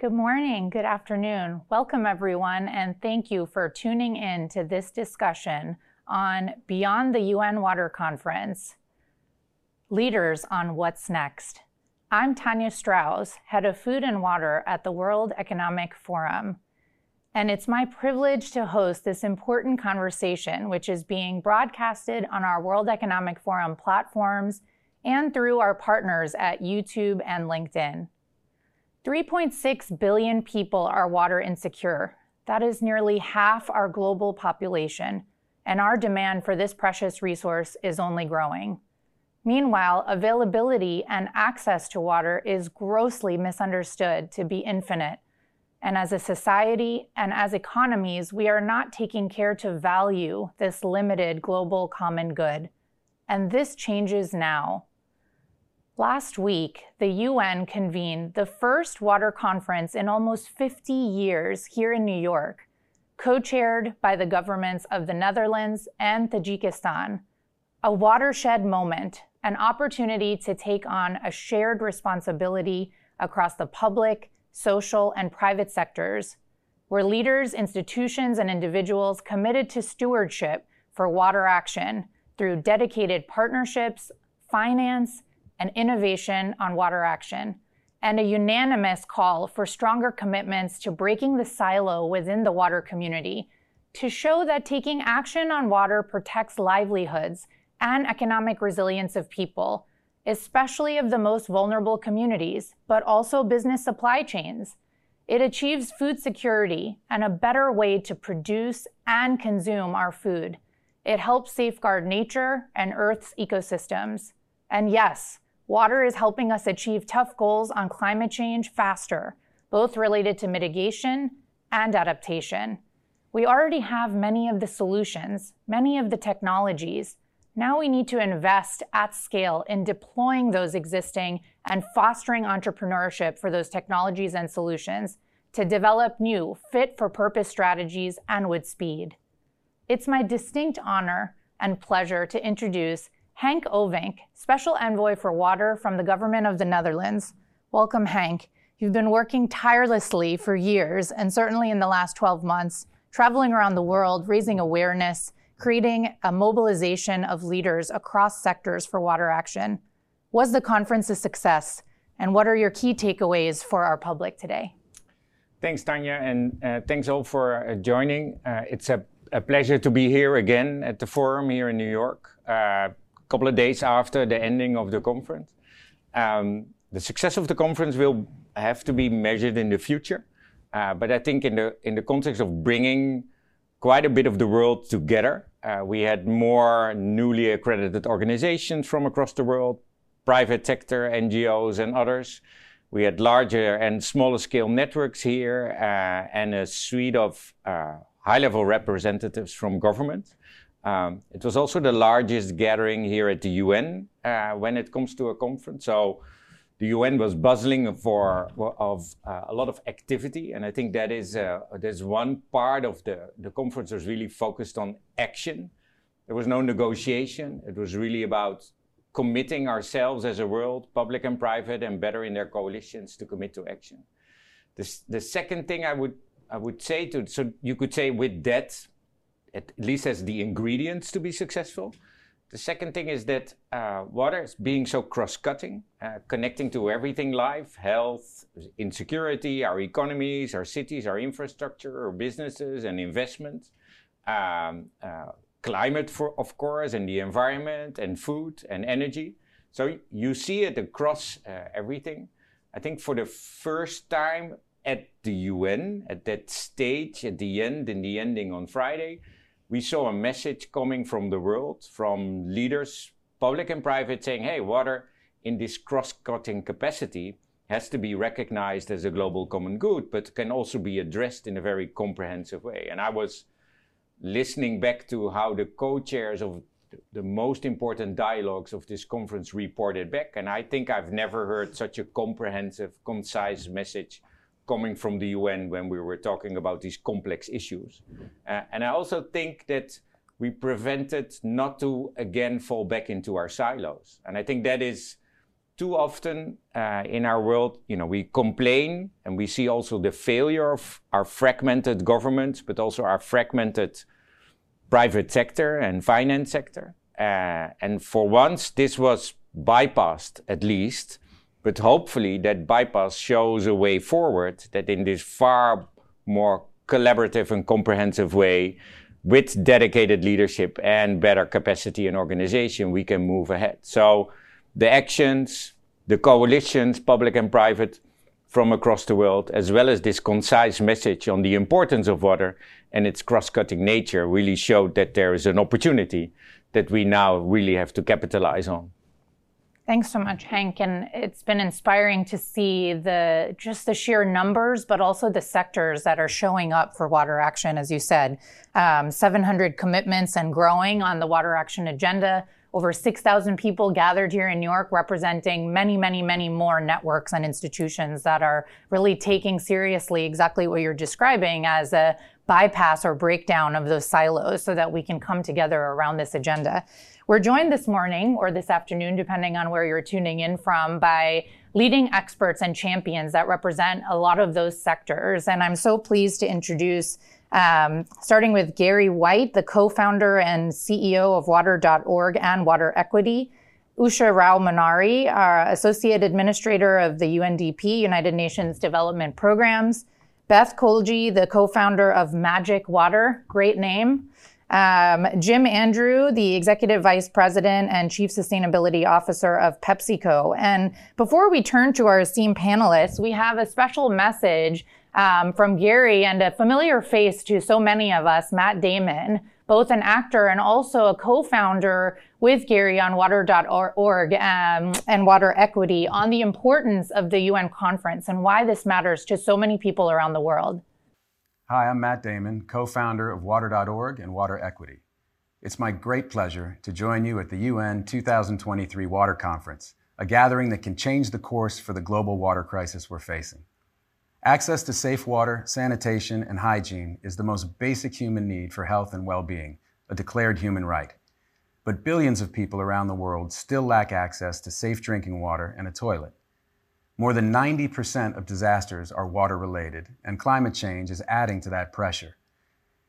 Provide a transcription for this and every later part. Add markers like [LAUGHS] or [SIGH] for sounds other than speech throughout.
Good morning, good afternoon. Welcome, everyone, and thank you for tuning in to this discussion on Beyond the UN Water Conference Leaders on What's Next. I'm Tanya Strauss, Head of Food and Water at the World Economic Forum. And it's my privilege to host this important conversation, which is being broadcasted on our World Economic Forum platforms and through our partners at YouTube and LinkedIn. 3.6 billion people are water insecure. That is nearly half our global population, and our demand for this precious resource is only growing. Meanwhile, availability and access to water is grossly misunderstood to be infinite. And as a society and as economies, we are not taking care to value this limited global common good. And this changes now. Last week, the UN convened the first water conference in almost 50 years here in New York, co chaired by the governments of the Netherlands and Tajikistan. A watershed moment, an opportunity to take on a shared responsibility across the public, social, and private sectors, where leaders, institutions, and individuals committed to stewardship for water action through dedicated partnerships, finance, and innovation on water action, and a unanimous call for stronger commitments to breaking the silo within the water community to show that taking action on water protects livelihoods and economic resilience of people, especially of the most vulnerable communities, but also business supply chains. It achieves food security and a better way to produce and consume our food. It helps safeguard nature and Earth's ecosystems. And yes, Water is helping us achieve tough goals on climate change faster, both related to mitigation and adaptation. We already have many of the solutions, many of the technologies. Now we need to invest at scale in deploying those existing and fostering entrepreneurship for those technologies and solutions to develop new, fit for purpose strategies and with speed. It's my distinct honor and pleasure to introduce Henk Ovink, Special Envoy for Water from the Government of the Netherlands. Welcome, Henk. You've been working tirelessly for years, and certainly in the last 12 months, traveling around the world, raising awareness, creating a mobilization of leaders across sectors for water action. Was the conference a success? And what are your key takeaways for our public today? Thanks, Tanya, and uh, thanks all for uh, joining. Uh, it's a, a, pleasure to be here again at the forum here in New York. Couple of days after the ending of the conference. Um, the success of the conference will have to be measured in the future. Uh, but I think in the in the context of bringing quite a bit of the world together, uh, we had more newly accredited organizations from across the world, private sector, NGOs, and others. We had larger and smaller scale networks here, uh, and a suite of uh, high level representatives from government. Um, it was also the largest gathering here at the UN uh, when it comes to a conference. So the UN was bustling for of uh, a lot of activity, and I think that is uh, there's one part of the the conference was really focused on action. There was no negotiation. It was really about committing ourselves as a world, public and private, and better in their coalitions to commit to action. The, the second thing I would I would say to so you could say with that at least has the ingredients to be successful. The second thing is that uh, water is being so cross-cutting, uh, connecting to everything life, health, insecurity, our economies, our cities, our infrastructure, our businesses and investments, um, uh, climate, for, of course, and the environment and food and energy. So you see it across uh, everything. I think for the first time at the UN, at that stage, at the end, in the ending on Friday, we saw a message coming from the world, from leaders, public and private, saying, hey, water in this cross cutting capacity has to be recognized as a global common good, but can also be addressed in a very comprehensive way. And I was listening back to how the co chairs of the most important dialogues of this conference reported back. And I think I've never heard such a comprehensive, concise message coming from the UN when we were talking about these complex issues. Uh, and I also think that we prevented not to again fall back into our silos. And I think that is too often uh, in our world, you know, we complain and we see also the failure of our fragmented governments, but also our fragmented private sector and finance sector. Uh, and for once, this was bypassed at least, but hopefully that bypass shows a way forward that in this far more collaborative and comprehensive way, with dedicated leadership and better capacity and organization, we can move ahead. So the actions, the coalitions, public and private, from across the world, as well as this concise message on the importance of water and its cross-cutting nature really showed that there is an opportunity that we now really have to capitalize on. Thanks so much, Henk. And it's been inspiring to see the just the sheer numbers, but also the sectors that are showing up for water action. As you said, um, 700 commitments and growing on the water action agenda. Over 6,000 people gathered here in New York, representing many, many, many more networks and institutions that are really taking seriously exactly what you're describing as a bypass or breakdown of those silos so that we can come together around this agenda. We're joined this morning or this afternoon, depending on where you're tuning in from, by leading experts and champions that represent a lot of those sectors. And I'm so pleased to introduce, um, starting with Gary White, the co founder and CEO of Water.org and Water Equity. Usha Rao-Monari, our Associate Administrator of the UNDP, United Nations Development Programs. Beth Koigi, the co founder of Majik Water, great name. Um, Jim Andrew, the Executive Vice President and Chief Sustainability Officer of PepsiCo. And before we turn to our esteemed panelists, we have a special message um, from Gary and a familiar face to so many of us, Matt Damon, both an actor and also a co-founder with Gary on water.org um, and water equity on the importance of the UN conference and why this matters to so many people around the world. Hi, I'm Matt Damon, co-founder of water.org and Water Equity. It's my great pleasure to join you at the UN 2023 Water Conference, a gathering that can change the course for the global water crisis we're facing. Access to safe water, sanitation, and hygiene is the most basic human need for health and well being, a declared human right. But billions of people around the world still lack access to safe drinking water and a toilet. More than 90% of disasters are water related, and climate change is adding to that pressure.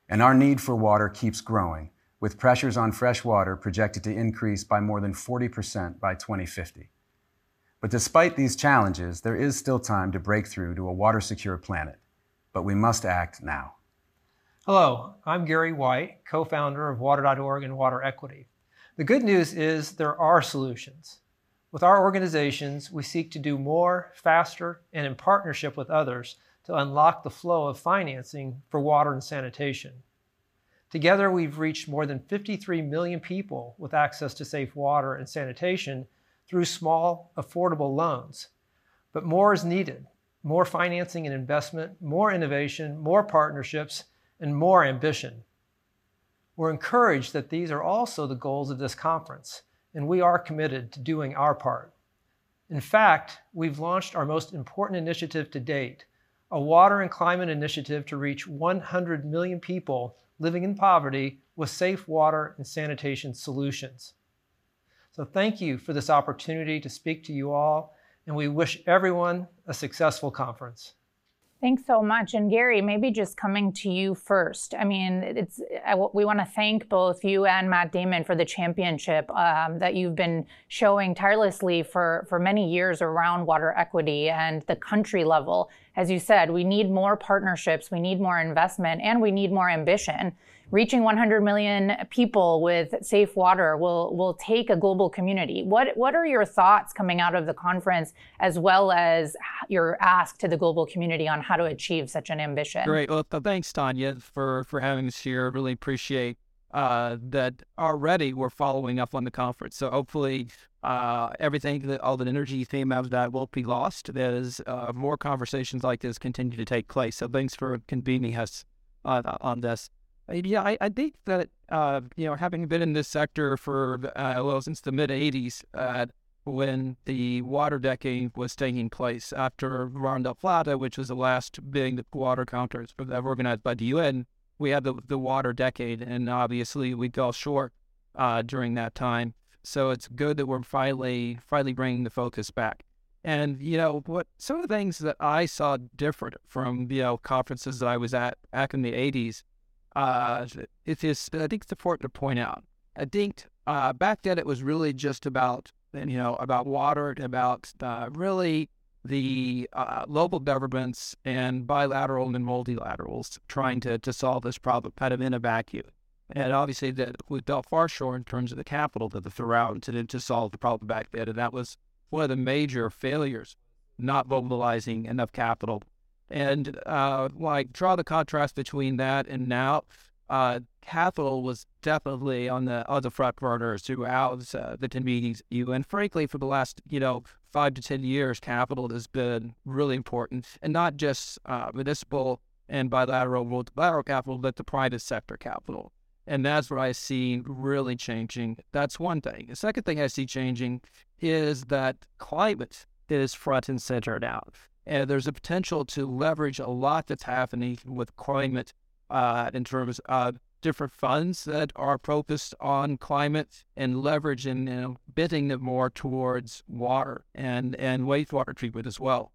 And our need for water keeps growing, with pressures on fresh water projected to increase by more than 40% by 2050. But despite these challenges, there is still time to break through to a water secure planet. But we must act now. Hello, I'm Gary White, co founder of Water.org and Water Equity. The good news is there are solutions. With our organizations, we seek to do more, faster, and in partnership with others to unlock the flow of financing for water and sanitation. Together, we've reached more than 53 million people with access to safe water and sanitation through small, affordable loans. But more is needed more financing and investment, more innovation, more partnerships, and more ambition. We're encouraged that these are also the goals of this conference, and we are committed to doing our part. In fact, we've launched our most important initiative to date a water and climate initiative to reach 100 million people living in poverty with safe water and sanitation solutions. So thank you for this opportunity to speak to you all, and we wish everyone a successful conference. Thanks so much. And Gary, maybe just coming to you first. I mean, it's we want to thank both you and Matt Damon for the championship um, that you've been showing tirelessly for for many years around water equity and the country level. As you said, we need more partnerships, we need more investment, and we need more ambition reaching 100 million people with safe water will will take a global community. What what are your thoughts coming out of the conference, as well as your ask to the global community on how to achieve such an ambition? Great. Well, thanks, Tanya, for for having us here. Really appreciate uh, that. Already, we're following up on the conference, so hopefully. Uh, everything that all the energy theme of that won't be lost as uh, more conversations like this continue to take place. So thanks for convening us on, on this. Yeah, I, I think that uh, you know, having been in this sector for uh, well since the mid '80s, uh, when the water decade was taking place after del Plata, which was the last big water conference organized by the UN, we had the the water decade, and obviously we fell short uh, during that time. So it's good that we're finally finally bringing the focus back. And you know what? Some of the things that I saw different from you know conferences that I was at back in the '80s, uh, it is I think it's important to point out. I think uh, back then it was really just about you know about water, about uh, really the uh, local governments and bilateral and multilaterals trying to, to solve this problem kind of in a vacuum. And obviously, that we fell far short in terms of the capital that the around to, to solve the problem back then. And that was one of the major failures, not mobilizing enough capital. And uh, like draw the contrast between that and now, uh, capital was definitely on the on the front burner throughout uh, the 10 meetings. You and frankly, for the last you know five to ten years, capital has been really important, and not just uh, municipal and bilateral multilateral capital, but the private sector capital. And that's what I see really changing. That's one thing. The second thing I see changing is that climate is front and center now. And there's a potential to leverage a lot that's happening with climate uh, in terms of different funds that are focused on climate and leverage and you know, bidding them more towards water and, and wastewater treatment as well.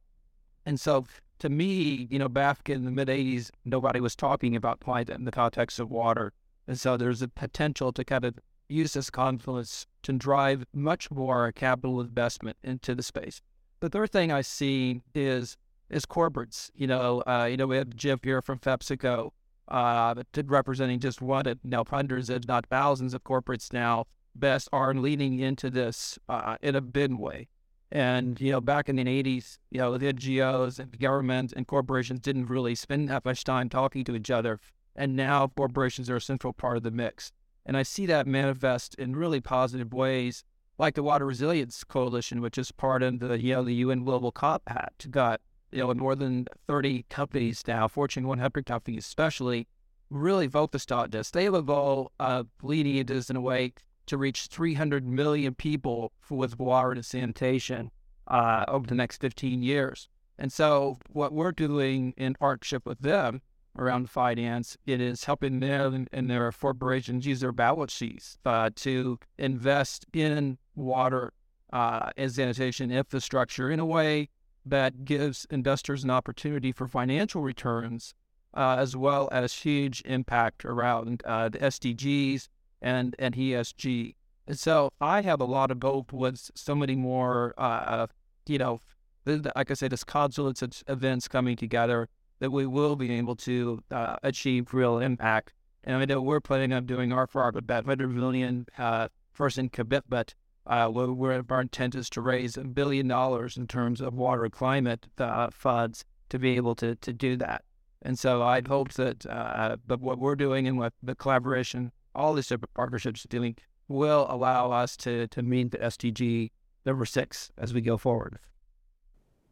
And so to me, you know, back in the mid 80s, nobody was talking about climate in the context of water. And so there's a potential to kind of use this confluence to drive much more capital investment into the space. The third thing I see is is corporates. You know, uh, you know, we have Jim here from PepsiCo, uh, representing just one of now hundreds, if not thousands, of corporates now. Best are leaning into this uh, in a big way. And you know, back in the '80s, you know, the NGOs and government and corporations didn't really spend that much time talking to each other, and now corporations are a central part of the mix. And I see that manifest in really positive ways, like the Water Resilience Coalition, which is part of the you know the UN Global Compact, got you know more than 30 companies now, Fortune 100 companies especially, really focused on this. They have a goal of leading this in a way to reach 300 million people with water and sanitation uh, over the next 15 years. And so, what we're doing in partnership with them around finance. It is helping them and their corporations use their balance sheets uh, to invest in water uh, and sanitation infrastructure in a way that gives investors an opportunity for financial returns uh, as well as huge impact around uh, the SDGs and, and ESG. And so I have a lot of hope with so many more, uh, you know, like I said, this confluence of events coming together that we will be able to uh, achieve real impact. And I know we're planning on doing our part with that 100 million uh, person commitment. Uh, where our intent is to raise a billion dollars in terms of water climate uh, funds to be able to, to do that. And so I'd hope that uh, but what we're doing and what the collaboration, all these different partnerships doing, will allow us to, to meet the SDG number six as we go forward.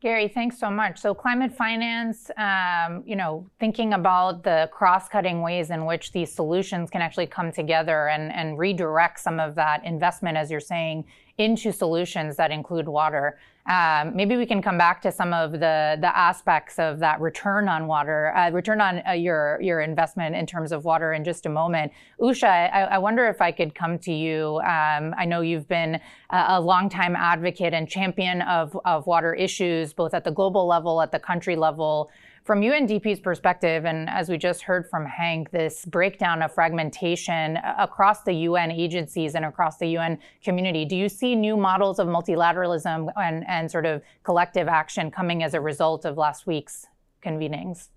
Gary, thanks so much. So, climate finance, um, you know, thinking about the cross cutting ways in which these solutions can actually come together and, and redirect some of that investment, as you're saying, into solutions that include water. Um, maybe we can come back to some of the the aspects of that return on water, uh, return on uh, your your investment in terms of water in just a moment. Usha, I, I wonder if I could come to you. Um, I know you've been a, a longtime advocate and champion of of water issues, both at the global level, at the country level. From UNDP's perspective, and as we just heard from Henk, this breakdown of fragmentation across the UN agencies and across the UN community, do you see new models of multilateralism and, and sort of collective action coming as a result of last week's convenings?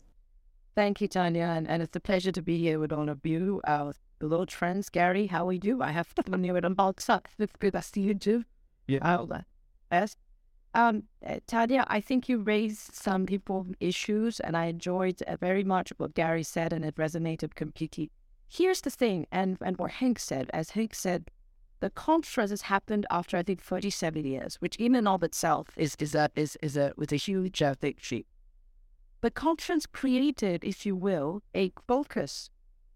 Thank you, Tanya, and, and it's a pleasure to be here with all of you. Uh, hello, friends. Gary, how are you? I have to you with about stuff. It's good to see you too. Yeah. Uh, yes. Um, uh, Tanya, I think you raised some important issues, and I enjoyed uh, very much what Gary said, and it resonated completely. Here's the thing, and, and what Henk said, as Henk said, the conference has happened after I think 37 years, which in and of itself is is a is is a with a huge uh, victory. The conference created, if you will, a focus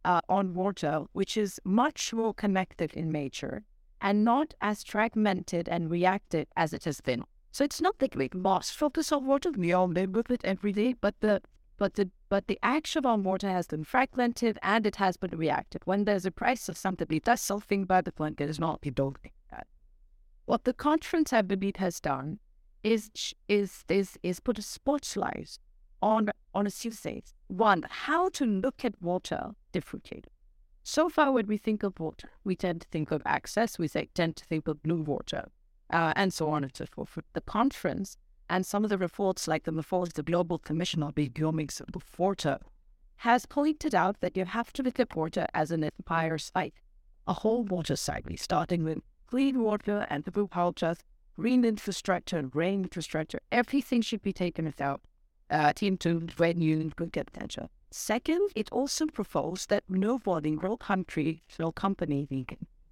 uh, on water, which is much more connected in nature and not as fragmented and reactive as it has been. So it's not that we lost focus on water. We all live with it every day, but the but the but the action on water has been fragmented and it has been reactive. When there's a price of something, it does something, but the point is not. We don't think that. What the conference, I believe, has done is is is is put a spotlight on on a few things. One, how to look at water differently. So far, when we think of water, we tend to think of access. We say, tend to think of blue water, uh, and so on and so forth. The conference and some of the reports, like the report of the Global Commission on Economics of has pointed out that you have to look at water as an entire site, a whole water cycle, starting with clean water and the water, green infrastructure, and rain infrastructure. Everything should be taken without uh, into when you look at attention. Second, it also proposed that no nobody, no country, no company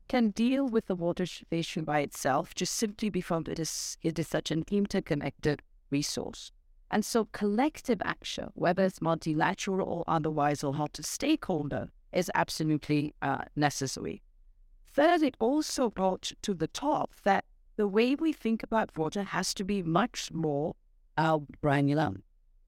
can deal with the water issue by itself, just simply because it is, it is such an interconnected resource. And so collective action, whether it's multilateral or otherwise, or not a stakeholder, is absolutely uh, necessary. Third, it also brought to the top that the way we think about water has to be much more uh, granular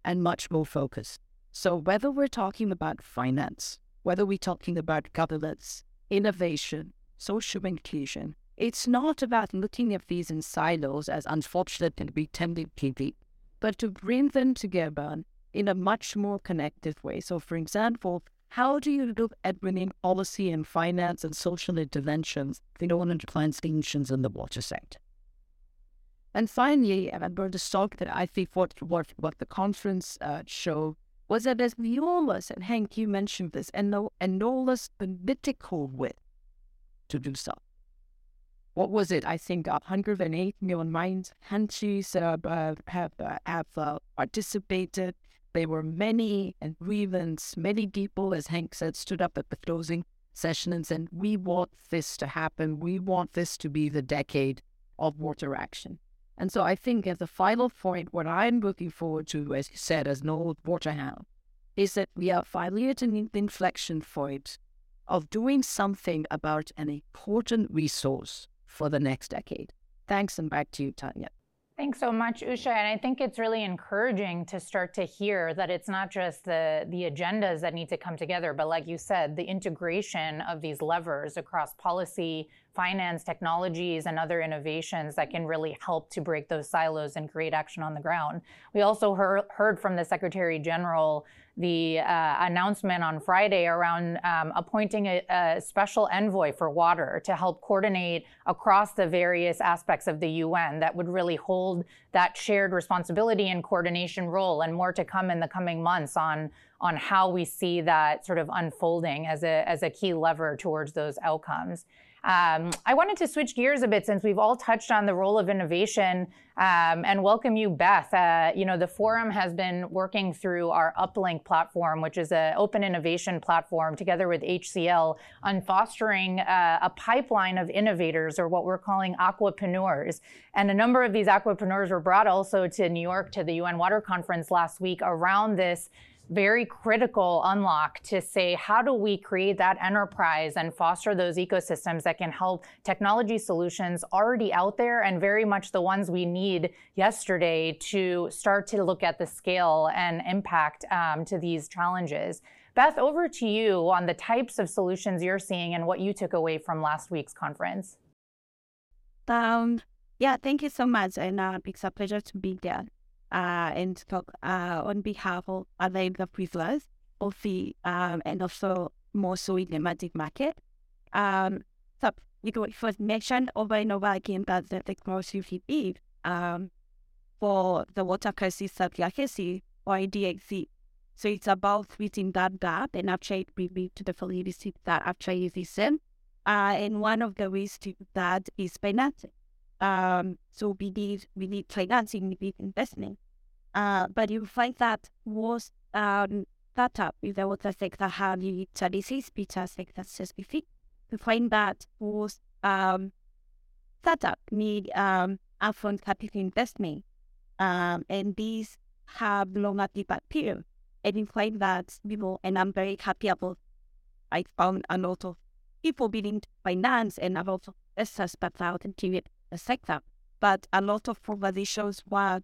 and much more focused. So whether we're talking about finance, whether we're talking about governance, innovation, social inclusion. It's not about looking at these in silos as unfortunately we tend to be, but to bring them together in a much more connected way. So, for example, how do you look at bringing policy and finance and social interventions in order to find solutions in the water sector? And finally, I'm going to talk that I think what, what, what the conference uh, showed was that there's enormous, and Henk, you mentioned this, and no, enormous political width to do so. What was it? I think 108 million minds countries uh, have uh, have uh, participated. There were many agreements. Many people, as Henk said, stood up at the closing session and said, "We want this to happen. We want this to be the decade of water action." And so I think at the final point, what I'm looking forward to, as you said, as an old waterhound, is that we are finally at an inflection point of doing something about an important resource for the next decade. Thanks, and back to you, Tanya. Thanks so much, Usha. And I think it's really encouraging to start to hear that it's not just the, the agendas that need to come together, but like you said, the integration of these levers across policy, finance, technologies, and other innovations that can really help to break those silos and create action on the ground. We also heard, heard from the Secretary General the uh, announcement on Friday around um, appointing a, a, special envoy for water to help coordinate across the various aspects of the UN that would really hold that shared responsibility and coordination role, and more to come in the coming months on on how we see that sort of unfolding as a as a key lever towards those outcomes. Um, I wanted to switch gears a bit since we've all touched on the role of innovation um, and welcome you, Beth. Uh, you know, the forum has been working through our Uplink platform, which is an open innovation platform together with HCL on fostering uh, a pipeline of innovators or what we're calling aquapreneurs. And a number of these aquapreneurs were brought also to New York to the UN Water Conference last week around this very critical unlock to say how do we create that enterprise and foster those ecosystems that can help technology solutions already out there and very much the ones we need yesterday to start to look at the scale and impact um, to these challenges. Beth, over to you on the types of solutions you're seeing and what you took away from last week's conference. Um, yeah, thank you so much. And uh, it's a pleasure to be there uh, and talk uh, on behalf of other prisoners of the um, and also more so in the emerging market. Um, so it was mentioned over and over again that the technology we need um, for the water crisis that we are facing or DXC. So it's about reaching that gap and actually bringing to the validity that actually is in. Uh, and one of the ways to that is financing. Um, so we need we need financing, we need investment. Uh, but you find that was um, startup in the water sector have the services, beta sector specific. You find that was um, startup need um, upfront capital investment, um, and these have longer payback period. And you find that people, and I'm very happy about. I found a lot of people willing to finance and a lot of investors but out into the sector. But a lot of organizations were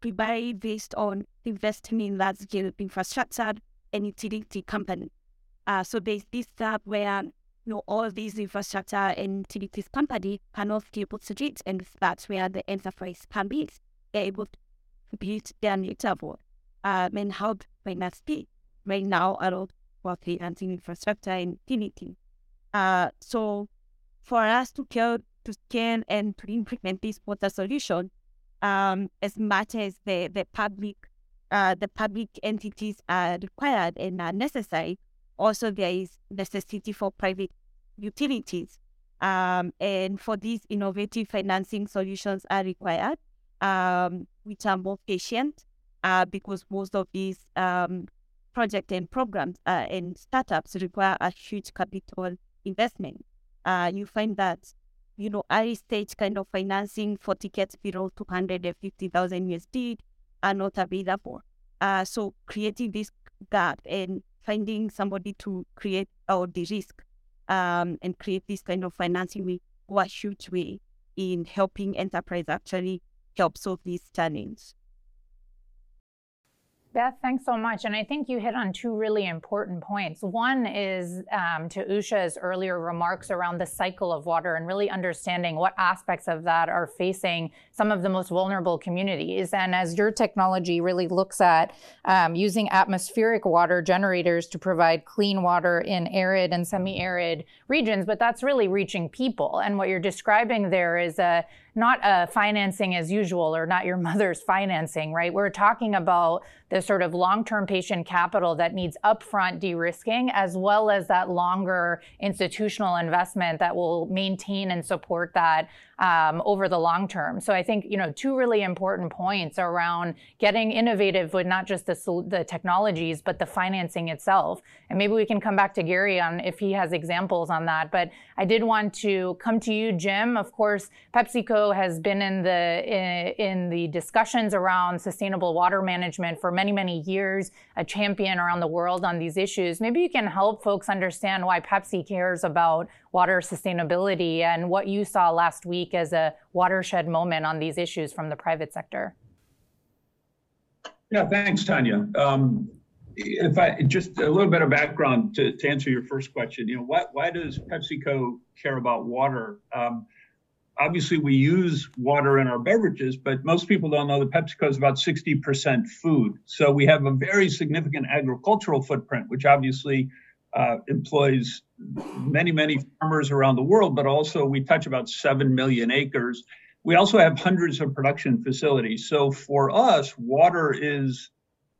primarily based on investing in large-scale infrastructure and utility company. Uh, so there's this tab where you know, all these infrastructure and utilities company cannot be able to do. And that's where the enterprise can be able to build their network um, and help finance be. Right now, a lot of financing infrastructure and utility. Uh, so for us to care, to scale and to implement this water solution, um, as much as the, the public uh, the public entities are required and are necessary, also there is necessity for private utilities. Um, and for these innovative financing solutions are required, um, which are more patient uh, because most of these um, projects and programs uh, and startups require a huge capital investment. Uh, you find that, you know, early stage kind of financing for tickets below 250,000 USD are not available. Uh, so creating this gap and finding somebody to create or the risk um, and create this kind of financing will go a huge way in helping enterprise actually help solve these challenges. Beth, thanks so much. And I think you hit on two really important points. One is um, to Usha's earlier remarks around the cycle of water and really understanding what aspects of that are facing some of the most vulnerable communities. And as your technology really looks at um, using atmospheric water generators to provide clean water in arid and semi arid regions, but that's really reaching people. And what you're describing there is a not a financing as usual or not your [LAUGHS] mother's financing, right? We're talking about the sort of long-term patient capital that needs upfront de-risking as well as that longer institutional investment that will maintain and support that um, over the long term. So I think you know two really important points around getting innovative with not just the the technologies but the financing itself. And maybe we can come back to Gary on if he has examples on that. But I did want to come to you, Jim. Of course, PepsiCo has been in the in, in the discussions around sustainable water management for many many years, a champion around the world on these issues. Maybe you can help folks understand why Pepsi cares about water sustainability and what you saw last week as a watershed moment on these issues from the private sector. Yeah, thanks, Tanya. Um, if I just a little bit of background to, to answer your first question, you know, why, why does PepsiCo care about water? Um, obviously, we use water in our beverages, but most people don't know that PepsiCo is about 60% food. So we have a very significant agricultural footprint, which obviously uh, employs many, many farmers around the world, but also we touch about 7 million acres. We also have hundreds of production facilities. So for us, water is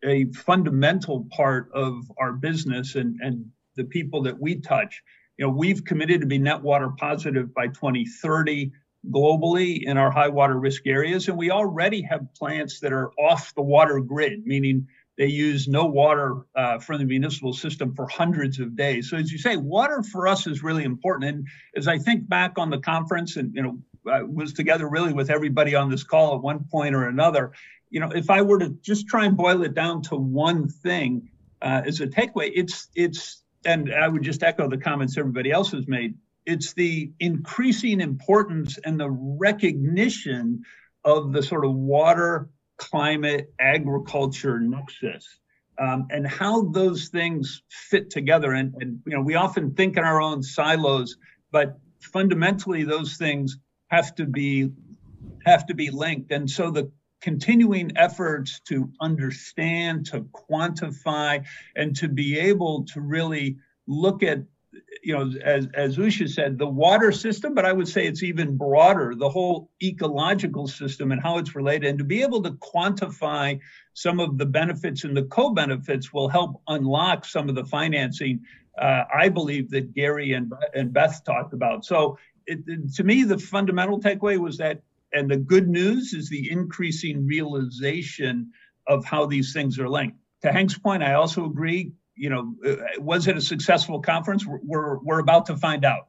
a fundamental part of our business and, and the people that we touch. You know, we've committed to be net water positive by 2030 globally in our high water risk areas. And we already have plants that are off the water grid, meaning they use no water uh, from the municipal system for hundreds of days. So as you say, water for us is really important. And as I think back on the conference, and you know, I was together really with everybody on this call at one point or another. You know, if I were to just try and boil it down to one thing uh, as a takeaway, it's it's, and I would just echo the comments everybody else has made. It's the increasing importance and the recognition of the sort of water climate, agriculture nexus. Um, and how those things fit together. And, and, you know, we often think in our own silos, but fundamentally those things have to be have to be linked. And so the continuing efforts to understand, to quantify, and to be able to really look at you know, as, as Usha said, the water system, but I would say it's even broader, the whole ecological system and how it's related. And to be able to quantify some of the benefits and the co benefits will help unlock some of the financing, uh, I believe, that Gary and, and Beth talked about. So, it, to me, the fundamental takeaway was that, and the good news is the increasing realization of how these things are linked. To Henk's point, I also agree you know, uh, was it a successful conference? We're, we're about to find out.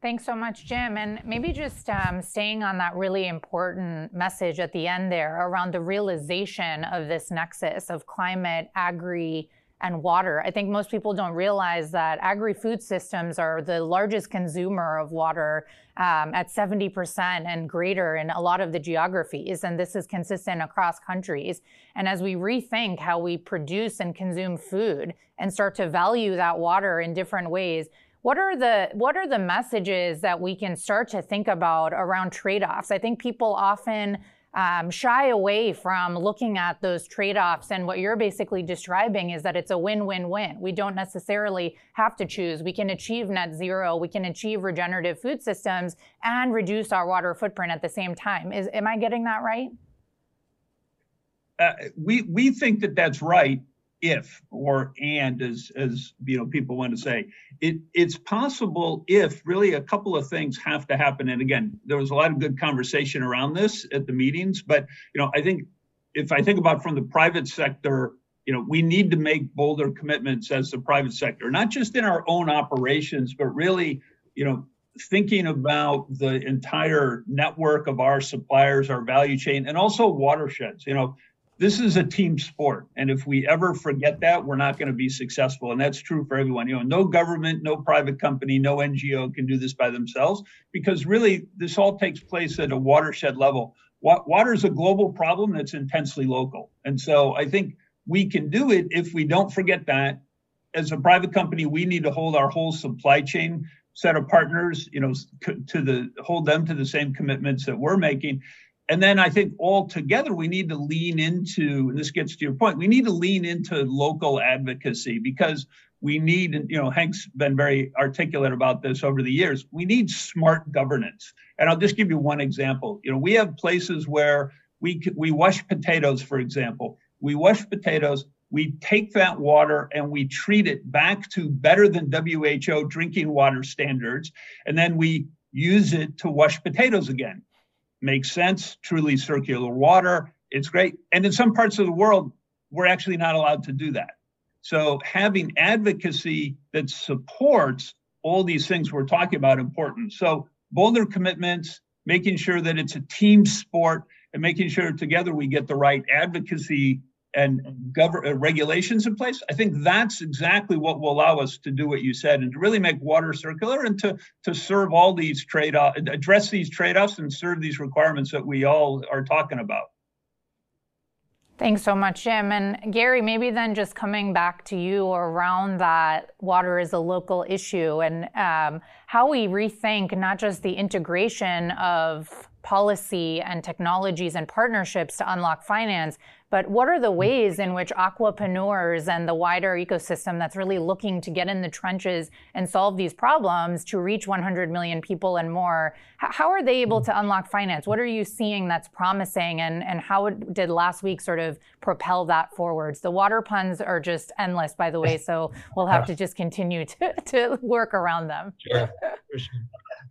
Thanks so much, Jim. And maybe just um, staying on that really important message at the end there around the realization of this nexus of climate, agri, and water. I think most people don't realize that agri food systems are the largest consumer of water um, at 70% and greater in a lot of the geographies. And this is consistent across countries. And as we rethink how we produce and consume food and start to value that water in different ways, what are the what are the messages that we can start to think about around trade-offs? I think people often um, shy away from looking at those trade offs. And what you're basically describing is that it's a win win win. We don't necessarily have to choose. We can achieve net zero, we can achieve regenerative food systems, and reduce our water footprint at the same time. Is, am I getting that right? Uh, we, we think that that's right if or and as as you know people want to say. It it's possible if really a couple of things have to happen. And again there was a lot of good conversation around this at the meetings but you know i think if i think about from the private sector you know we need to make bolder commitments as the private sector not just in our own operations but really you know thinking about the entire network of our suppliers our value chain and also watersheds. You know this is a team sport. And if we ever forget that, we're not going to be successful. And that's true for everyone. You know, no government, no private company, no NGO can do this by themselves because really this all takes place at a watershed level. Water is a global problem that's intensely local. And so I think we can do it if we don't forget that. As a private company, we need to hold our whole supply chain set of partners, you know, to the hold them to the same commitments that we're making. And then I think all together we need to lean into, and this gets to your point, we need to lean into local advocacy because we need, you know, Henk's been very articulate about this over the years. We need smart governance. And I'll just give you one example. You know, we have places where we we wash potatoes, for example. We wash potatoes, we take that water and we treat it back to better than WHO drinking water standards, and then we use it to wash potatoes again makes sense, truly circular water. It's great. And in some parts of the world, we're actually not allowed to do that. So having advocacy that supports all these things we're talking about important. So bolder commitments, making sure that it's a team sport, and making sure together we get the right advocacy and uh, regulations in place. I think that's exactly what will allow us to do what you said and to really make water circular and to to serve all these trade off, address these trade offs and serve these requirements that we all are talking about. Thanks so much, Jim. And Gary, maybe then just coming back to you around that water is a local issue and um, how we rethink not just the integration of policy and technologies and partnerships to unlock finance, but what are the mm. ways in which aquapreneurs and the wider ecosystem that's really looking to get in the trenches and solve these problems to reach 100 million people and more, how are they able mm. to unlock finance? What are you seeing that's promising and, and how did last week sort of propel that forwards? The water puns are just endless, by the way, so [LAUGHS] we'll have to just continue to, [LAUGHS] to work around them. Sure. [LAUGHS]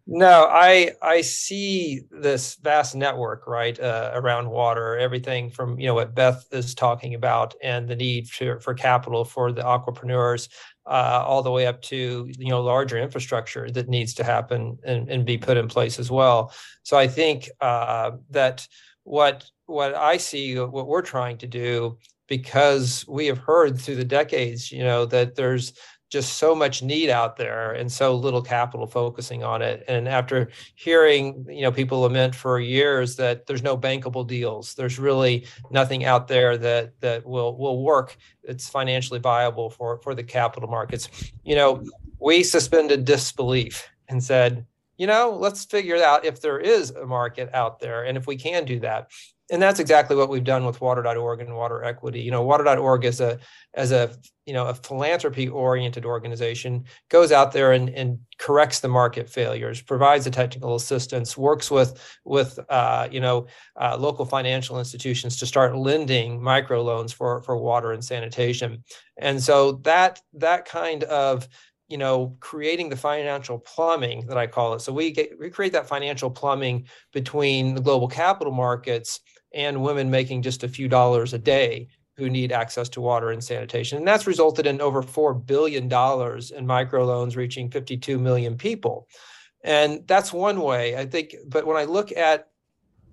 No, I I see this vast network right uh, around water. Everything from you know what Beth is talking about and the need for, for capital for the aquapreneurs, uh, all the way up to you know larger infrastructure that needs to happen and, and be put in place as well. So I think uh, that what what I see, what we're trying to do, because we have heard through the decades, you know, that there's just so much need out there and so little capital focusing on it. And after hearing you know people lament for years that there's no bankable deals there's really nothing out there that that will will work it's financially viable for for the capital markets. You know we suspended disbelief and said you know let's figure out if there is a market out there and if we can do that and that's exactly what we've done with water.org and water equity. You know water.org is a as a you know a philanthropy oriented organization goes out there and, and corrects the market failures provides the technical assistance works with with uh, you know uh, local financial institutions to start lending microloans for for water and sanitation. And so that that kind of you know creating the financial plumbing that i call it. So we get we create that financial plumbing between the global capital markets and women making just a few dollars a day who need access to water and sanitation. And that's resulted in over $4 billion in microloans reaching 52 million people. And that's one way, I think. But when I look at,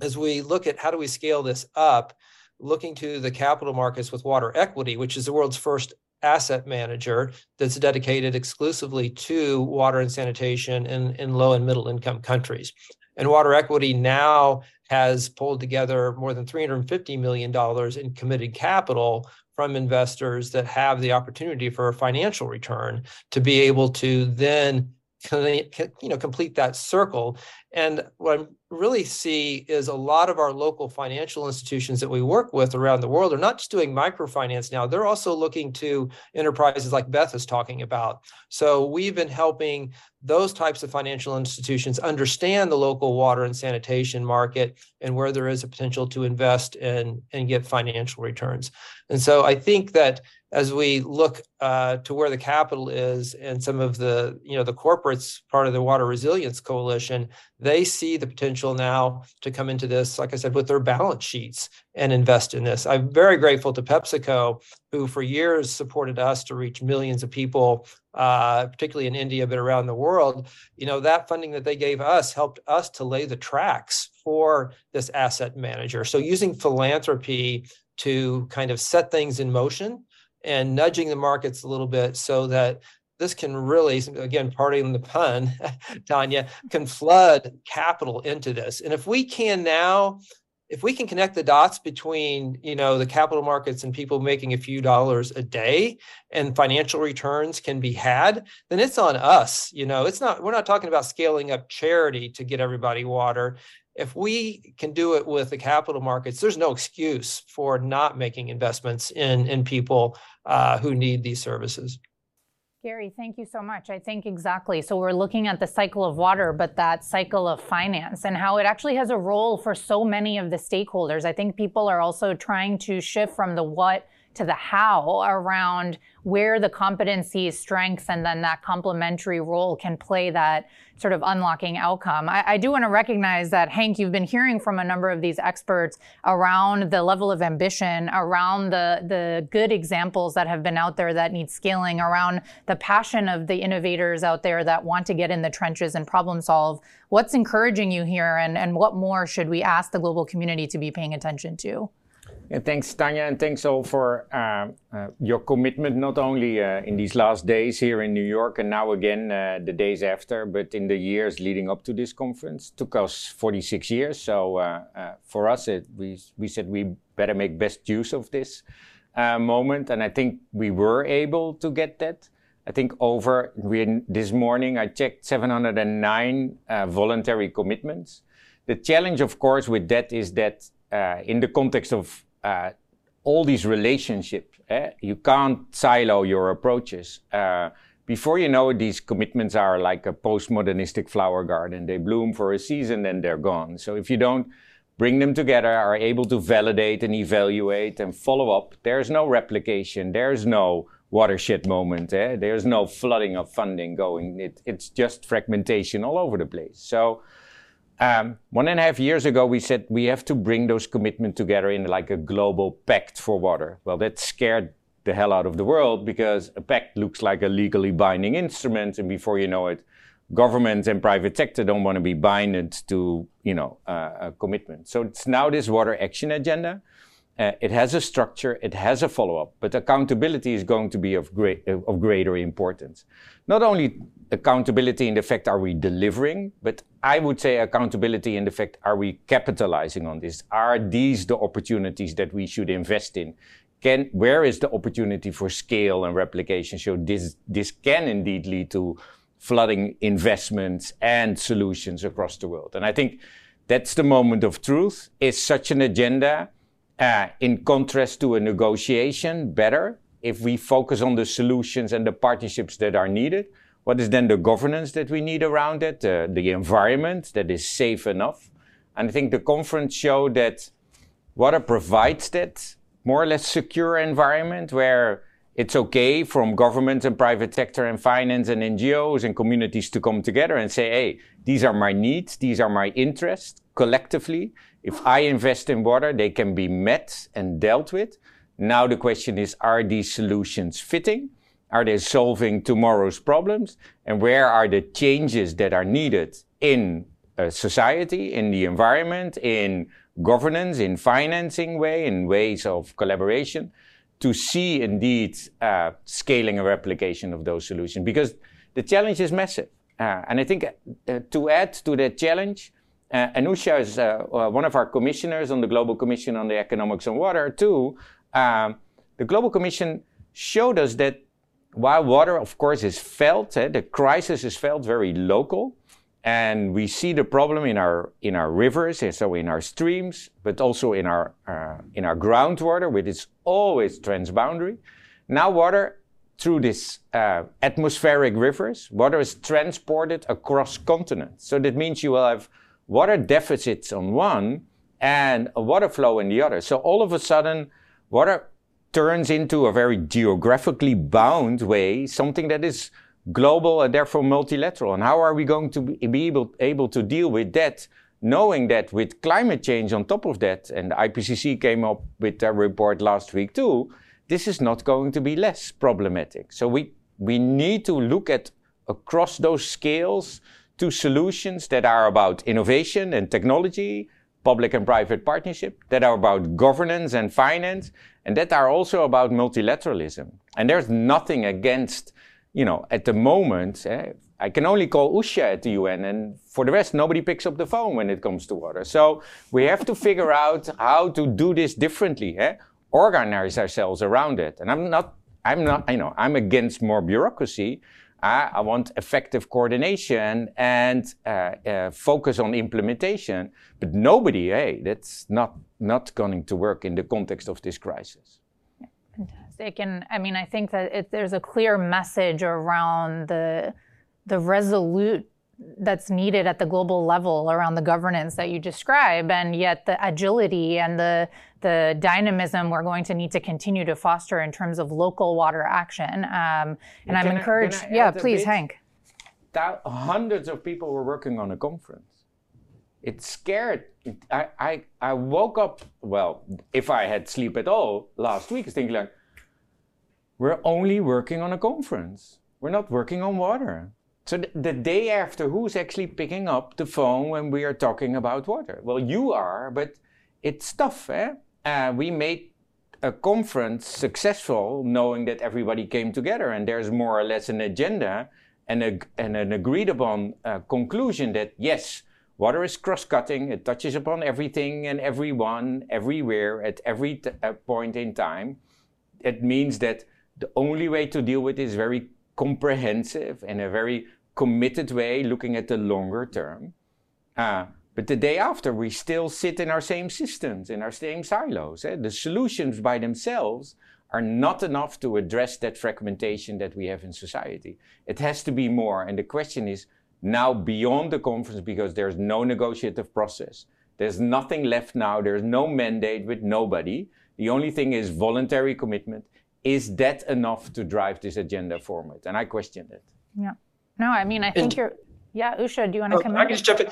as we look at how do we scale this up, looking to the capital markets with water equity, which is the world's first asset manager that's dedicated exclusively to water and sanitation in, in low and middle income countries. And Water Equity now has pulled together more than $350 million in committed capital from investors that have the opportunity for a financial return to be able to then you know complete that circle. And what i really see is a lot of our local financial institutions that we work with around the world are not just doing microfinance now they're also looking to enterprises like beth is talking about. So we've been helping those types of financial institutions understand the local water and sanitation market and where there is a potential to invest and and get financial returns. And so i think that as we look uh, to where the capital is and some of the you know the corporates part of the water resilience coalition they see the potential now to come into this like i said with their balance sheets and invest in this. I'm very grateful to pepsico who for years supported us to reach millions of people uh, particularly in india but around the world. You know that funding that they gave us helped us to lay the tracks for this asset manager. So using philanthropy to kind of set things in motion and nudging the markets a little bit so that this can really, again, parting the pun, [LAUGHS] Tanya, can flood capital into this. And if we can now, if we can connect the dots between, you know, the capital markets and people making a few dollars a day and financial returns can be had, then it's on us. You know, it's not, we're not talking about scaling up charity to get everybody water if we can do it with the capital markets, there's no excuse for not making investments in, in people uh, who need these services. Gary, thank you so much. I think exactly. So we're looking at the cycle of water, but that cycle of finance and how it actually has a role for so many of the stakeholders. I think people are also trying to shift from the what to the how around where the competency, strengths, and then that complementary role can play that sort of unlocking outcome. I, I, do want to recognize that, Henk, you've been hearing from a number of these experts around the level of ambition, around the, the good examples that have been out there that need scaling, around the passion of the innovators out there that want to get in the trenches and problem solve. What's encouraging you here, and, and what more should we ask the global community to be paying attention to? Yeah, thanks, Tanya, and thanks all for uh, uh, your commitment, not only uh, in these last days here in New York and now again uh, the days after, but in the years leading up to this conference. It took us 46 years, so uh, uh, for us, it, we, we said we better make best use of this moment, and I think we were able to get that. I think over we, this morning I checked 709 voluntary commitments. The challenge, of course, with that is that in the context of uh, all these relationships. Eh? You can't silo your approaches. Uh, before you know it, these commitments are like a postmodernistic flower garden. They bloom for a season, then they're gone. So if you don't bring them together, are able to validate and evaluate and follow up, there's no replication. There's no watershed moment. Eh? There's no flooding of funding going. It, it's just fragmentation all over the place. So um, one and a half years ago, we said we have to bring those commitments together in like a global pact for water. Well, that scared the hell out of the world because a pact looks like a legally binding instrument, and before you know it, governments and private sector don't want to be binded to you know uh, a commitment. So it's now this water action agenda. Uh, it has a structure, it has a follow-up, but accountability is going to be of great of greater importance. Not only accountability in the fact are we delivering, but I would say accountability in the fact are we capitalizing on this? Are these the opportunities that we should invest in? Can, where is the opportunity for scale and replication? So this, this can indeed lead to flooding investments and solutions across the world. And I think that's the moment of truth. Is such an agenda, uh, in contrast to a negotiation, better if we focus on the solutions and the partnerships that are needed? What is then the governance that we need around it, uh, the environment that is safe enough? And I think the conference showed that water provides that more or less secure environment where it's okay from government and private sector and finance and NGOs and communities to come together and say, hey, these are my needs, these are my interests collectively. If I invest in water, they can be met and dealt with. Now the question is, are these solutions fitting? Are they solving tomorrow's problems? And where are the changes that are needed in society, in the environment, in governance, in financing way, in ways of collaboration to see indeed uh, scaling and replication of those solutions because the challenge is massive. Uh, and I think uh, to add to that challenge, uh, Anusha is uh, uh, one of our commissioners on the Global Commission on the Economics on Water, too. Um, the Global Commission showed us that while water, of course, is felt, eh, the crisis is felt very local, and we see the problem in our in our rivers and so in our streams, but also in our uh, in our groundwater, which is always transboundary. Now, water through these uh, atmospheric rivers, water is transported across continents. So that means you will have water deficits on one and a water flow in the other. So all of a sudden, water turns into a very geographically bound way, something that is global and therefore multilateral. And how are we going to be able, able to deal with that, knowing that with climate change on top of that, and the IPCC came up with their report last week too, this is not going to be less problematic. So we, we need to look at across those scales to solutions that are about innovation and technology, public and private partnership, that are about governance and finance, and that are also about multilateralism. And there's nothing against, you know, at the moment, eh, I can only call Usha at the UN, and for the rest, nobody picks up the phone when it comes to water. So we have to figure out how to do this differently, eh? organize ourselves around it. And I'm not, I'm not, you know, I'm against more bureaucracy, I want effective coordination and uh, uh, focus on implementation. But nobody, hey, that's not not going to work in the context of this crisis. Fantastic, and I mean, I think that it, there's a clear message around the the resolute that's needed at the global level around the governance that you describe, and yet the agility and the the dynamism we're going to need to continue to foster in terms of local water action. Um, and I'm encouraged. I, yeah, please, Henk. That hundreds of people were working on a conference. It scared. I, I I woke up. Well, if I had sleep at all last week, thinking like, we're only working on a conference. We're not working on water so th- the day after, who's actually picking up the phone when we are talking about water? Well, you are, but it's tough. Eh? Uh, we made a conference successful knowing that everybody came together and there's more or less an agenda and, a, and an agreed upon uh, conclusion that yes, water is cross cutting, it touches upon everything and everyone, everywhere, at every uh, point in time. It means that the only way to deal with it is very comprehensive and a very committed way, looking at the longer term. Uh, but the day after, we still sit in our same systems, in our same silos. Eh? The solutions by themselves are not enough to address that fragmentation that we have in society. It has to be more. And the question is now beyond the conference because there's no negotiative process. There's nothing left now. There's no mandate with nobody. The only thing is voluntary commitment. Is that enough to drive this agenda forward? And I question it. Yeah. No, I mean, I think and, you're. Yeah, Usha, do you want to oh, come in? I can just jump in.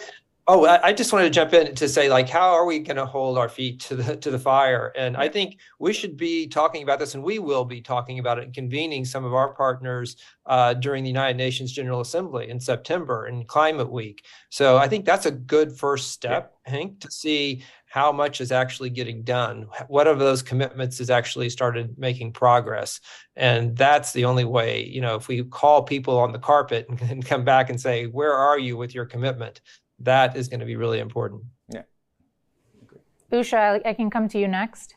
Oh, I just wanted to jump in to say, like, how are we going to hold our feet to the to the fire? And I think we should be talking about this, and we will be talking about it and convening some of our partners uh, during the United Nations General Assembly in September and Climate Week. So I think that's a good first step, yeah. Henk, to see how much is actually getting done? What of those commitments has actually started making progress? And that's the only way you know if we call people on the carpet and, [LAUGHS] and come back and say where are you with your commitment? That is going to be really important. Yeah. Usha i can come to you next.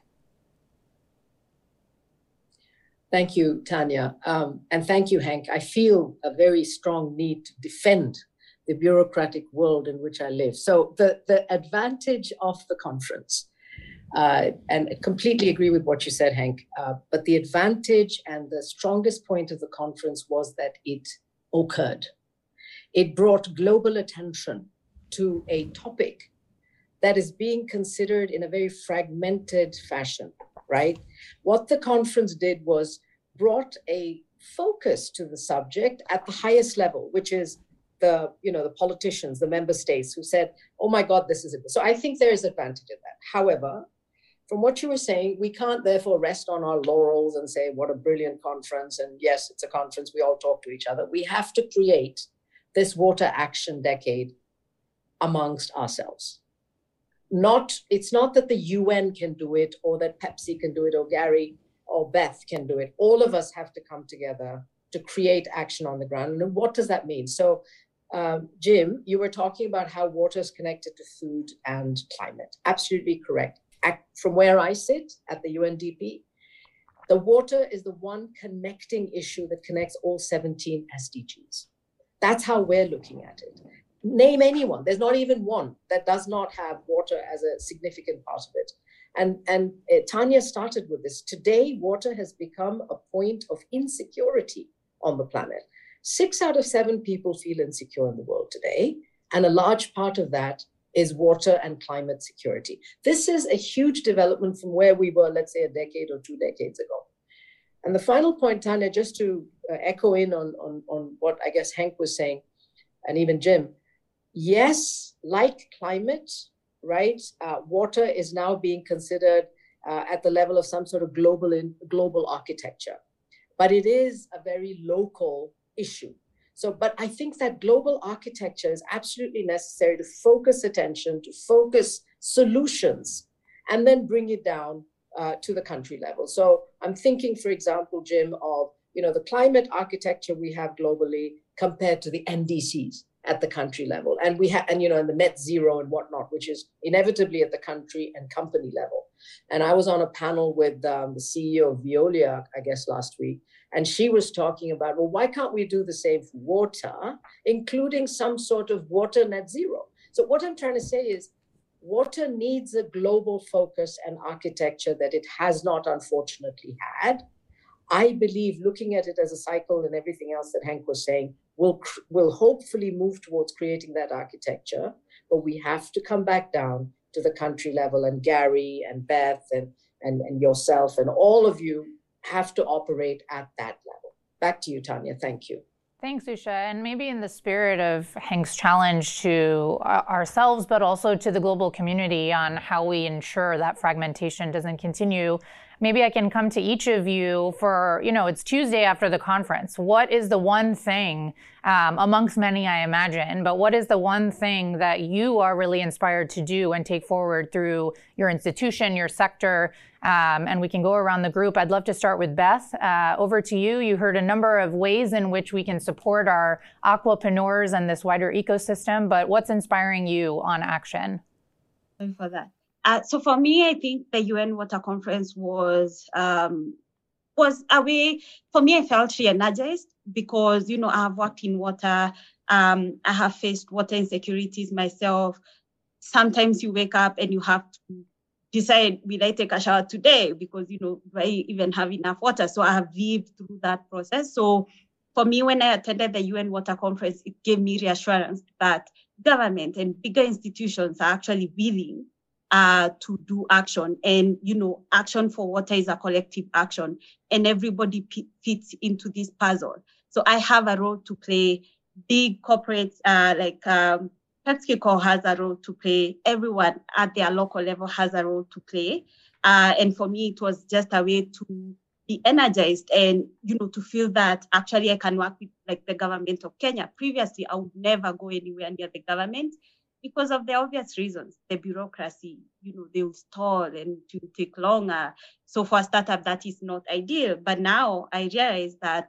Thank you, Tanya. Um, and thank you, Henk. I feel a very strong need to defend the bureaucratic world in which I live. So the, the advantage of the conference, uh, and I completely agree with what you said, Henk, uh, but the advantage and the strongest point of the conference was that it occurred. It brought global attention to a topic that is being considered in a very fragmented fashion, right? What the conference did was brought a focus to the subject at the highest level, which is the you know the politicians the member states who said oh my god this is it so i think there is advantage in that however from what you were saying we can't therefore rest on our laurels and say what a brilliant conference and yes it's a conference we all talk to each other we have to create this water action decade amongst ourselves not it's not that the un can do it or that pepsi can do it or gary or Beth can do it. All of us have to come together to create action on the ground. And what does that mean? So, um, Jim, you were talking about how water is connected to food and climate. Absolutely correct. From where I sit at the UNDP, the water is the one connecting issue that connects all 17 SDGs. That's how we're looking at it. Name anyone, there's not even one that does not have water as a significant part of it. And, and uh, Tanya started with this. Today, water has become a point of insecurity on the planet. Six out of seven people feel insecure in the world today. And a large part of that is water and climate security. This is a huge development from where we were, let's say, a decade or two decades ago. And the final point, Tanya, just to uh, echo in on, on, on what I guess Henk was saying, and even Jim, yes, like climate, right, uh, water is now being considered uh, at the level of some sort of global in, global architecture, but it is a very local issue. So, but I think that global architecture is absolutely necessary to focus attention, to focus solutions, and then bring it down uh, to the country level. So I'm thinking, for example, Jim, of you know the climate architecture we have globally compared to the NDCs at the country level, and we have and you know and the net zero and whatnot, which is inevitably at the country and company level. And I was on a panel with um, the CEO of Veolia, I guess last week, and she was talking about, well, why can't we do the same for water, including some sort of water net zero? So, what I'm trying to say is, water needs a global focus and architecture that it has not, unfortunately, had. I believe looking at it as a cycle and everything else that Henk was saying will, will hopefully move towards creating that architecture. But we have to come back down to the country level, and Gary and Beth and, and, and yourself and all of you have to operate at that level. Back to you, Tanya. Thank you. Thanks, Usha. And maybe in the spirit of Henk's challenge to ourselves, but also to the global community on how we ensure that fragmentation doesn't continue, maybe I can come to each of you for, you know, it's Tuesday after the conference. What is the one thing, um, amongst many, I imagine, but what is the one thing that you are really inspired to do and take forward through your institution, your sector? Um, and we can go around the group. I'd love to start with Beth. Uh, over to you. You heard a number of ways in which we can support our aquapreneurs and this wider ecosystem, but what's inspiring you on action? Thank for that. Uh, so for me, I think the UN Water Conference was um, was a way for me. I felt re-energized because you know I have worked in water. Um, I have faced water insecurities myself. Sometimes you wake up and you have to decide will I take a shower today because you know do I even have enough water? So I have lived through that process. So for me, when I attended the UN Water Conference, it gave me reassurance that government and bigger institutions are actually willing uh, to do action. And, you know, action for water is a collective action and everybody p- fits into this puzzle. So I have a role to play. Big corporates uh, like um, PepsiCo has a role to play. Everyone at their local level has a role to play. Uh, and for me, it was just a way to be energized and you know to feel that actually I can work with like the government of Kenya. Previously, I would never go anywhere near the government because of the obvious reasons the bureaucracy you know they will stall and to take longer so for a startup that is not ideal but now i realize that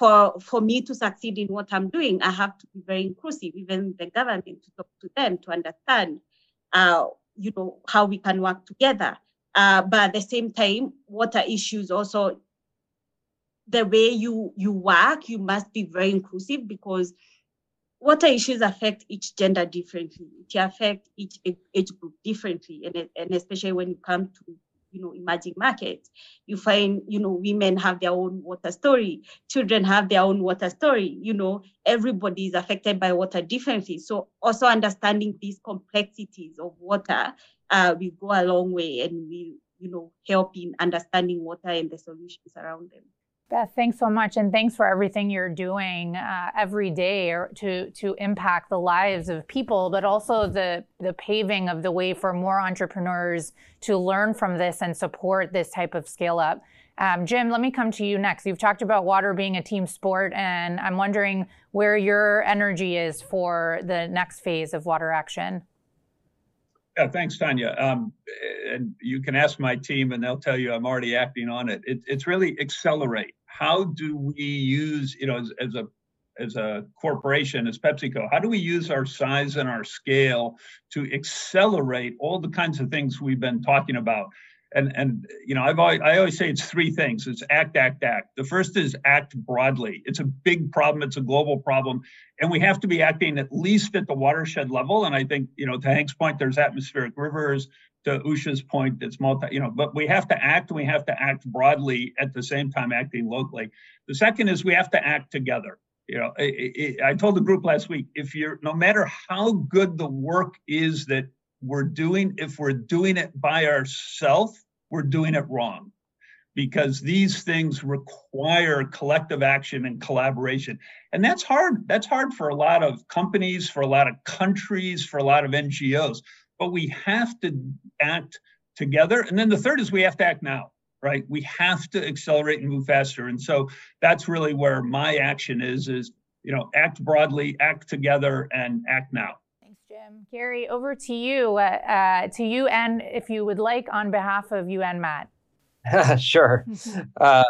for for me to succeed in what i'm doing i have to be very inclusive even the government to talk to them to understand uh, you know how we can work together uh, but at the same time water issues also the way you you work you must be very inclusive because water issues affect each gender differently. It affect each age group differently, and, and especially when you come to you know emerging markets, you find you know women have their own water story, children have their own water story. You know everybody is affected by water differently. So also understanding these complexities of water uh, will go a long way, and will you know help in understanding water and the solutions around them. Beth, thanks so much, and thanks for everything you're doing uh, every day to to impact the lives of people, but also the the paving of the way for more entrepreneurs to learn from this and support this type of scale up. Um, Jim, let me come to you next. You've talked about water being a team sport, and I'm wondering where your energy is for the next phase of water action. Yeah, thanks, Tanya. Um, and you can ask my team, and they'll tell you I'm already acting on it. it it's really accelerate. How do we use, you know, as, as a as a corporation, as PepsiCo, how do we use our size and our scale to accelerate all the kinds of things we've been talking about? And and you know i've always, i always say it's three things. It's act act act. The first is act broadly. It's a big problem. It's a global problem. And we have to be acting at least at the watershed level. And i think you know to Henk's point there's atmospheric rivers. To usha's point it's multi you know but we have to act and we have to act broadly at the same time acting locally. The second is we have to act together. You know I, I told the group last week if you're no matter how good the work is that we're doing if we're doing it by ourselves we're doing it wrong. Because these things require collective action and collaboration. And that's hard that's hard for a lot of companies for a lot of countries for a lot of ngos but we have to act together. And then the third is we have to act now right? We have to accelerate and move faster. And so that's really where my action is is you know act broadly act together and act now Jim. Gary, over to you. Uh, uh, to you, and if you would like, on behalf of you and Matt. [LAUGHS] sure. [LAUGHS] uh,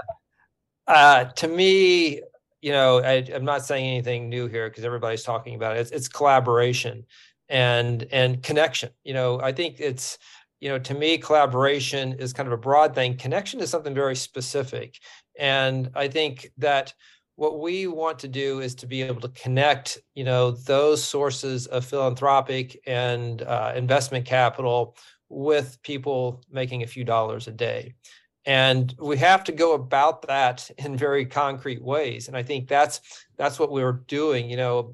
uh, to me, you know, I, am not saying anything new here because everybody's talking about it. It's, it's collaboration and and connection. You know, I think it's you know to me collaboration is kind of a broad thing. Connection is something very specific, and I think that what we want to do is to be able to connect you know those sources of philanthropic and uh, investment capital with people making a few dollars a day. And we have to go about that [LAUGHS] in very concrete ways. And i think that's that's what we we're doing you know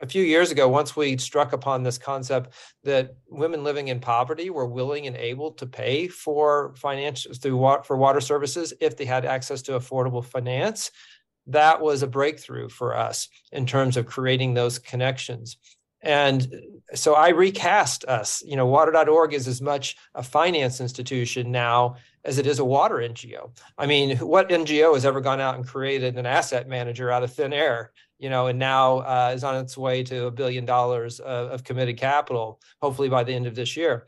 a few years ago once we struck upon this concept that women living in poverty were willing and able to pay for financial through for water services if they had access to affordable finance that was a breakthrough for us in terms of creating those connections. And so I recast us. You know, water.org is as much a finance institution now as it is a water NGO. I mean, what NGO has ever gone out and created an asset manager out of thin air? You know, and now uh, is on its way to a billion dollars of, of, committed capital, hopefully by the end of this year.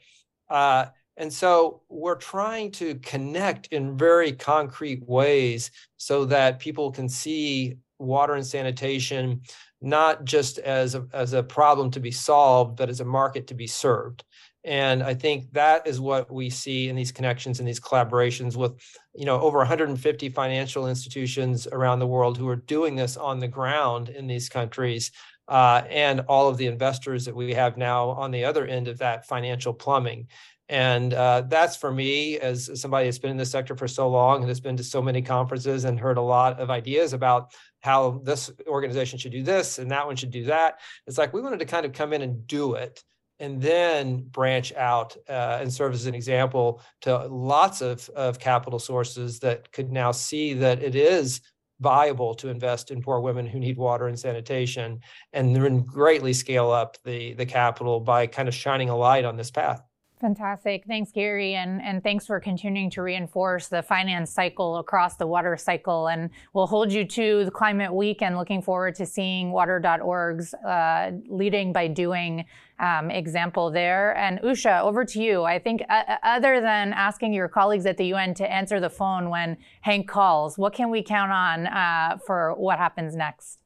Uh, and so we're trying to connect in very concrete ways so that people can see water and sanitation not just as a, as a problem to be solved, but as a market to be served. And I think that is what we see in these connections and these collaborations with, you know, over 150 financial institutions around the world who are doing this on the ground in these countries, uh, and all of the investors that we have now on the other end of that financial plumbing. And uh, that's for me, as somebody that's been in this sector for so long and has been to so many conferences and heard a lot of ideas about how this organization should do this and that one should do that. It's like we wanted to kind of come in and do it and then branch out uh, and serve as an example to lots of, of capital sources that could now see that it is viable to invest in poor women who need water and sanitation and then greatly scale up the, the capital by kind of shining a light on this path. Fantastic. Thanks, Gary. And, and thanks for continuing to reinforce the finance cycle across the water cycle. And we'll hold you to the Climate Week and looking forward to seeing water.org's uh, leading by doing um, example there. And Usha, over to you. I think uh, uh other than asking your colleagues at the UN to answer the phone when Henk calls, what can we count on uh, for what happens next?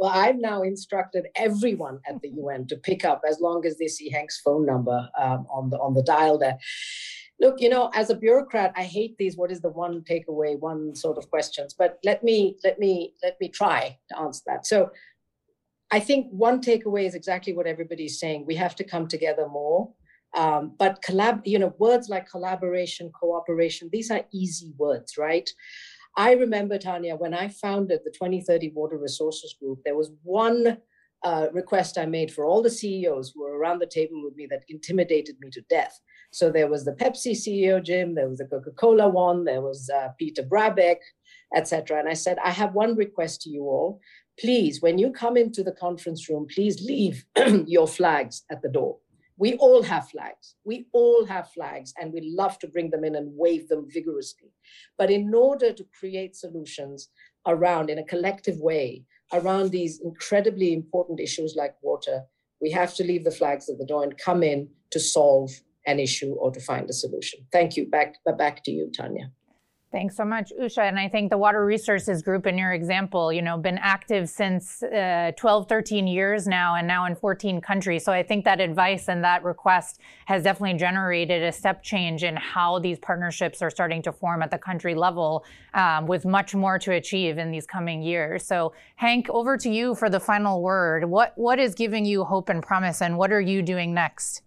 Well, I've now instructed everyone at the UN to pick up as long as they see Henk's phone number um, on the on the dial there. Look, you know, as a bureaucrat, I hate these. What is the one takeaway, one sort of questions? But let me let me let me try to answer that. So, I think one takeaway is exactly what everybody's saying. We have to come together more. Um, but collab, you know, words like collaboration, cooperation, these are easy words, right? I remember, Tanya, when I founded the 2030 Water Resources Group, there was one uh, request I made for all the CEOs who were around the table with me that intimidated me to death. So there was the Pepsi CEO, Jim, there was the Coca Cola one, there was uh, Peter Brabeck, etc. And I said, I have one request to you all. Please, when you come into the conference room, please leave [CLEARS THROAT] your flags at the door. We all have flags. We all have flags, and we love to bring them in and wave them vigorously. But in order to create solutions around, in a collective way, around these incredibly important issues like water, we have to leave the flags at the door and come in to solve an issue or to find a solution. Thank you. Back, back to you, Tanya. Thanks so much, Usha. And I think the Water Resources Group, in your example, you know, been active since uh, 12, 13 years now, and now in 14 countries. So I think that advice and that request has definitely generated a step change in how these partnerships are starting to form at the country level, um, with much more to achieve in these coming years. So, Henk, over to you for the final word. What what is giving you hope and promise, and what are you doing next?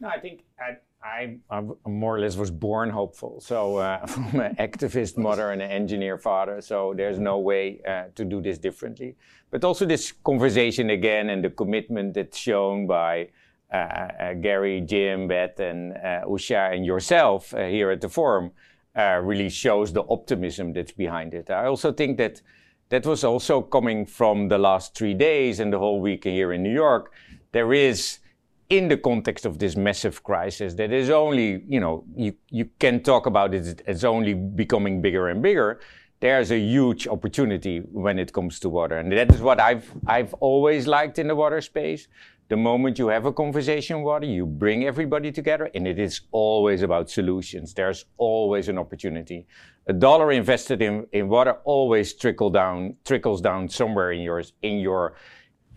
No, I think. I- I, I, more or less was born hopeful. So uh, [LAUGHS] from an activist mother and an engineer father. So there's no way uh, to do this differently. But also this conversation again and the commitment that's shown by uh, uh Gary, Jim, Beth, and uh, Usha and yourself uh, here at the forum really shows the optimism that's behind it. I also think that that was also coming from the last three days and the whole week here in New York. There is in the context of this massive crisis that is only, you know, you, you can talk about it as only becoming bigger and bigger. There's a huge opportunity when it comes to water. And that is what I've, I've always liked in the water space. The moment you have a conversation water, you bring everybody together and it is always about solutions. There's always an opportunity. A dollar invested in, in water always trickle down, trickles down somewhere in yours, in your,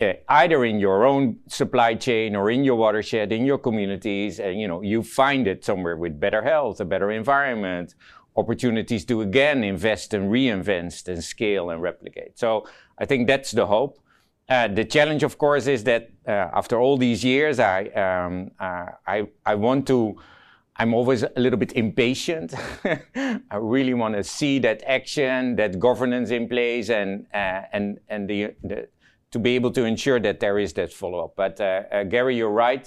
uh, either in your own supply chain or in your watershed, in your communities, and you know you find it somewhere with better health, a better environment, opportunities to again invest and reinvest and scale and replicate. So I think that's the hope. Uh, the challenge, of course, is that uh, after all these years, I um, uh, I I want to. I'm always a little bit impatient. [LAUGHS] I really want to see that action, that governance in place, and uh, and and the, the to be able to ensure that there is that follow-up. But uh, uh, Gary, you're right.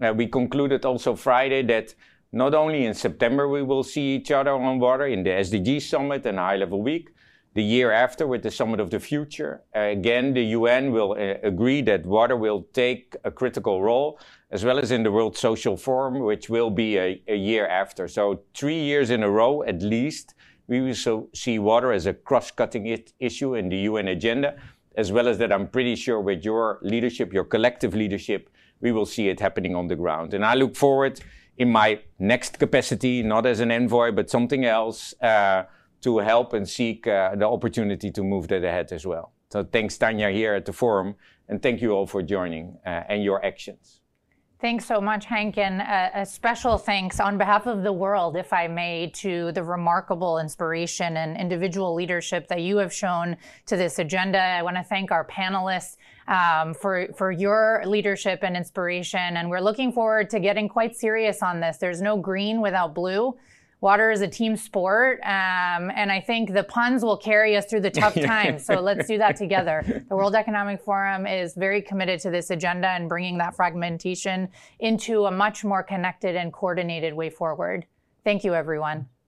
Uh, we concluded also Friday that not only in September we will see each other on water in the SDG Summit and High Level Week, the year after with the Summit of the Future. Uh, again, the UN will uh, agree that water will take a critical role, as well as in the World Social Forum, which will be a, a year after. So, three years in a row at least, we will so see water as a cross cutting issue in the UN agenda as well as that I'm pretty sure with your leadership, your collective leadership, we will see it happening on the ground. And I look forward in my next capacity, not as an envoy, but something else, uh, to help and seek uh, the opportunity to move that ahead as well. So thanks, Tanya, here at the forum, and thank you all for joining uh, and your actions. Thanks so much, Henk, and a, a, special thanks on behalf of the world, if I may, to the remarkable inspiration and individual leadership that you have shown to this agenda. I want to thank our panelists um, for for your leadership and inspiration, and we're looking forward to getting quite serious on this. There's no green without blue water is a team sport. Um, and I think the puns will carry us through the tough [LAUGHS] times. so let's do that together. The World Economic Forum is very committed to this agenda and bringing that fragmentation into a much more connected and coordinated way forward. Thank you, everyone.